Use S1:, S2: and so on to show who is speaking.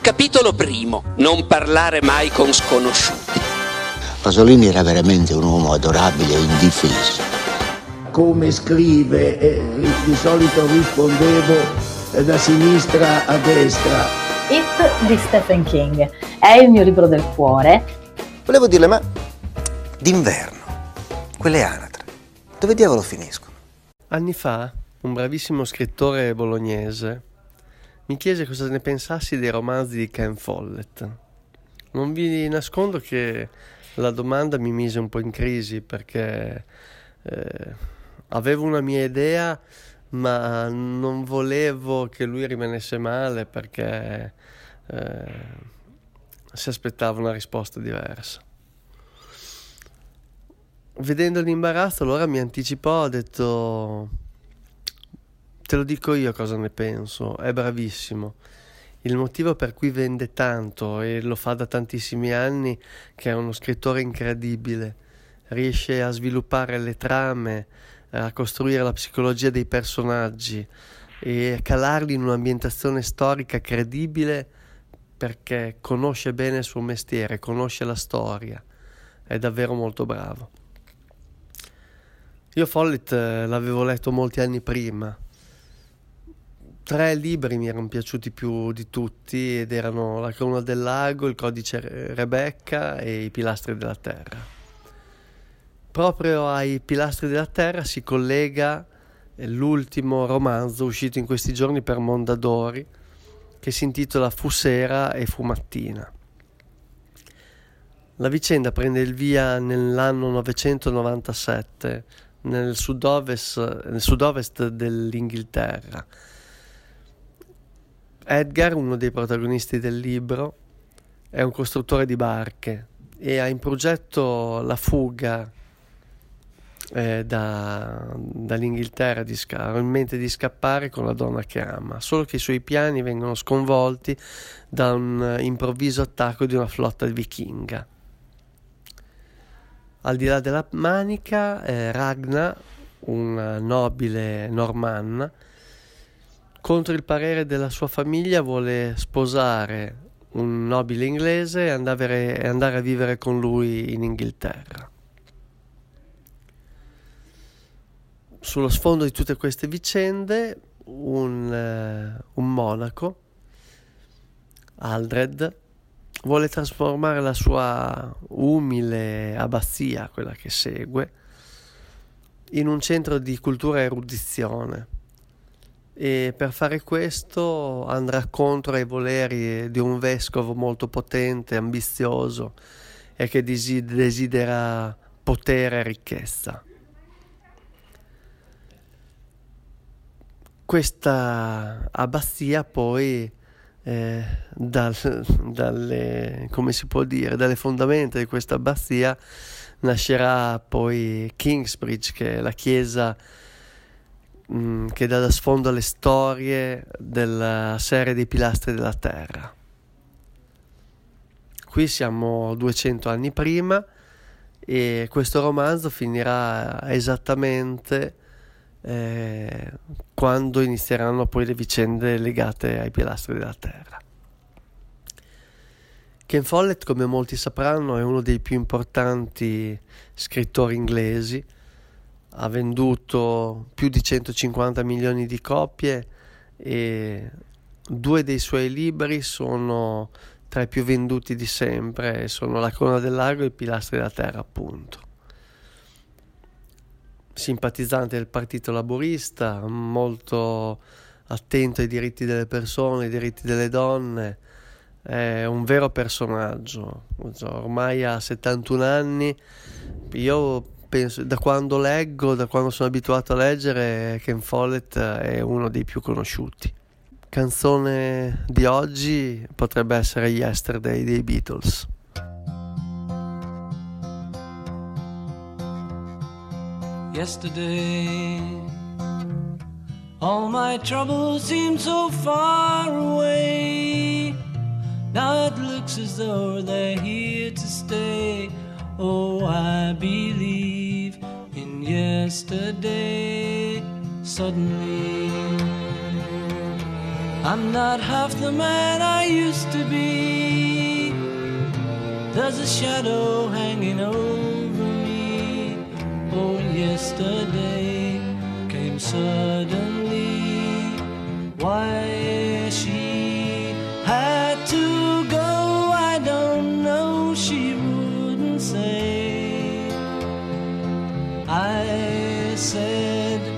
S1: Capitolo primo. Non parlare mai con sconosciuti.
S2: Pasolini era veramente un uomo adorabile e indifeso.
S3: Come scrive, eh, di solito rispondevo eh, da sinistra a destra.
S4: It di Stephen King è il mio libro del cuore.
S5: Volevo dirle, ma d'inverno, quelle anatre, dove diavolo finiscono?
S6: Anni fa, un bravissimo scrittore bolognese mi chiese cosa ne pensassi dei romanzi di Ken Follett. Non vi nascondo che la domanda mi mise un po' in crisi perché eh, avevo una mia idea ma non volevo che lui rimanesse male perché eh, si aspettava una risposta diversa. Vedendo l'imbarazzo allora mi anticipò, ha detto Te lo dico io cosa ne penso, è bravissimo. Il motivo per cui vende tanto e lo fa da tantissimi anni che è uno scrittore incredibile, riesce a sviluppare le trame, a costruire la psicologia dei personaggi e a calarli in un'ambientazione storica credibile perché conosce bene il suo mestiere, conosce la storia, è davvero molto bravo. Io Follett eh, l'avevo letto molti anni prima tre libri mi erano piaciuti più di tutti ed erano La Corona del Lago, Il Codice Rebecca e I Pilastri della Terra. Proprio ai Pilastri della Terra si collega l'ultimo romanzo uscito in questi giorni per Mondadori che si intitola Fu sera e fu mattina. La vicenda prende il via nell'anno 997 nel sud-ovest, nel sud-ovest dell'Inghilterra Edgar, uno dei protagonisti del libro, è un costruttore di barche e ha in progetto la fuga eh, da, dall'Inghilterra, di ha in mente di scappare con la donna che ama, solo che i suoi piani vengono sconvolti da un improvviso attacco di una flotta vichinga. Al di là della manica, eh, Ragna, una nobile normanna, contro il parere della sua famiglia vuole sposare un nobile inglese e andare, andare a vivere con lui in Inghilterra. Sullo sfondo di tutte queste vicende, un, uh, un monaco, Aldred, vuole trasformare la sua umile abbazia, quella che segue, in un centro di cultura e erudizione e per fare questo andrà contro ai voleri di un vescovo molto potente, ambizioso e che desidera potere e ricchezza. Questa abbazia poi eh, dal, dalle, come si può dire, dalle fondamenta di questa abbazia nascerà poi Kingsbridge che è la chiesa Mm, che dà da sfondo alle storie della serie dei pilastri della Terra. Qui siamo 200 anni prima e questo romanzo finirà esattamente eh, quando inizieranno poi le vicende legate ai pilastri della Terra. Ken Follett, come molti sapranno, è uno dei più importanti scrittori inglesi ha venduto più di 150 milioni di copie e due dei suoi libri sono tra i più venduti di sempre, sono La Corona del Lago e I Pilastri della Terra, appunto. Simpatizzante del Partito Laborista, molto attento ai diritti delle persone, ai diritti delle donne, è un vero personaggio. Ormai ha 71 anni, io penso, da quando leggo, da quando sono abituato a leggere, Ken Follett è uno dei più conosciuti. Canzone di oggi potrebbe essere Yesterday dei Beatles.
S7: Yesterday, all my troubles seem so far away. Now it looks as though they're here to stay. Oh, I believe Suddenly, I'm not half the man I used to be. There's a shadow hanging over me. Oh, yesterday came suddenly. Why she had to go, I don't know. She wouldn't say. I said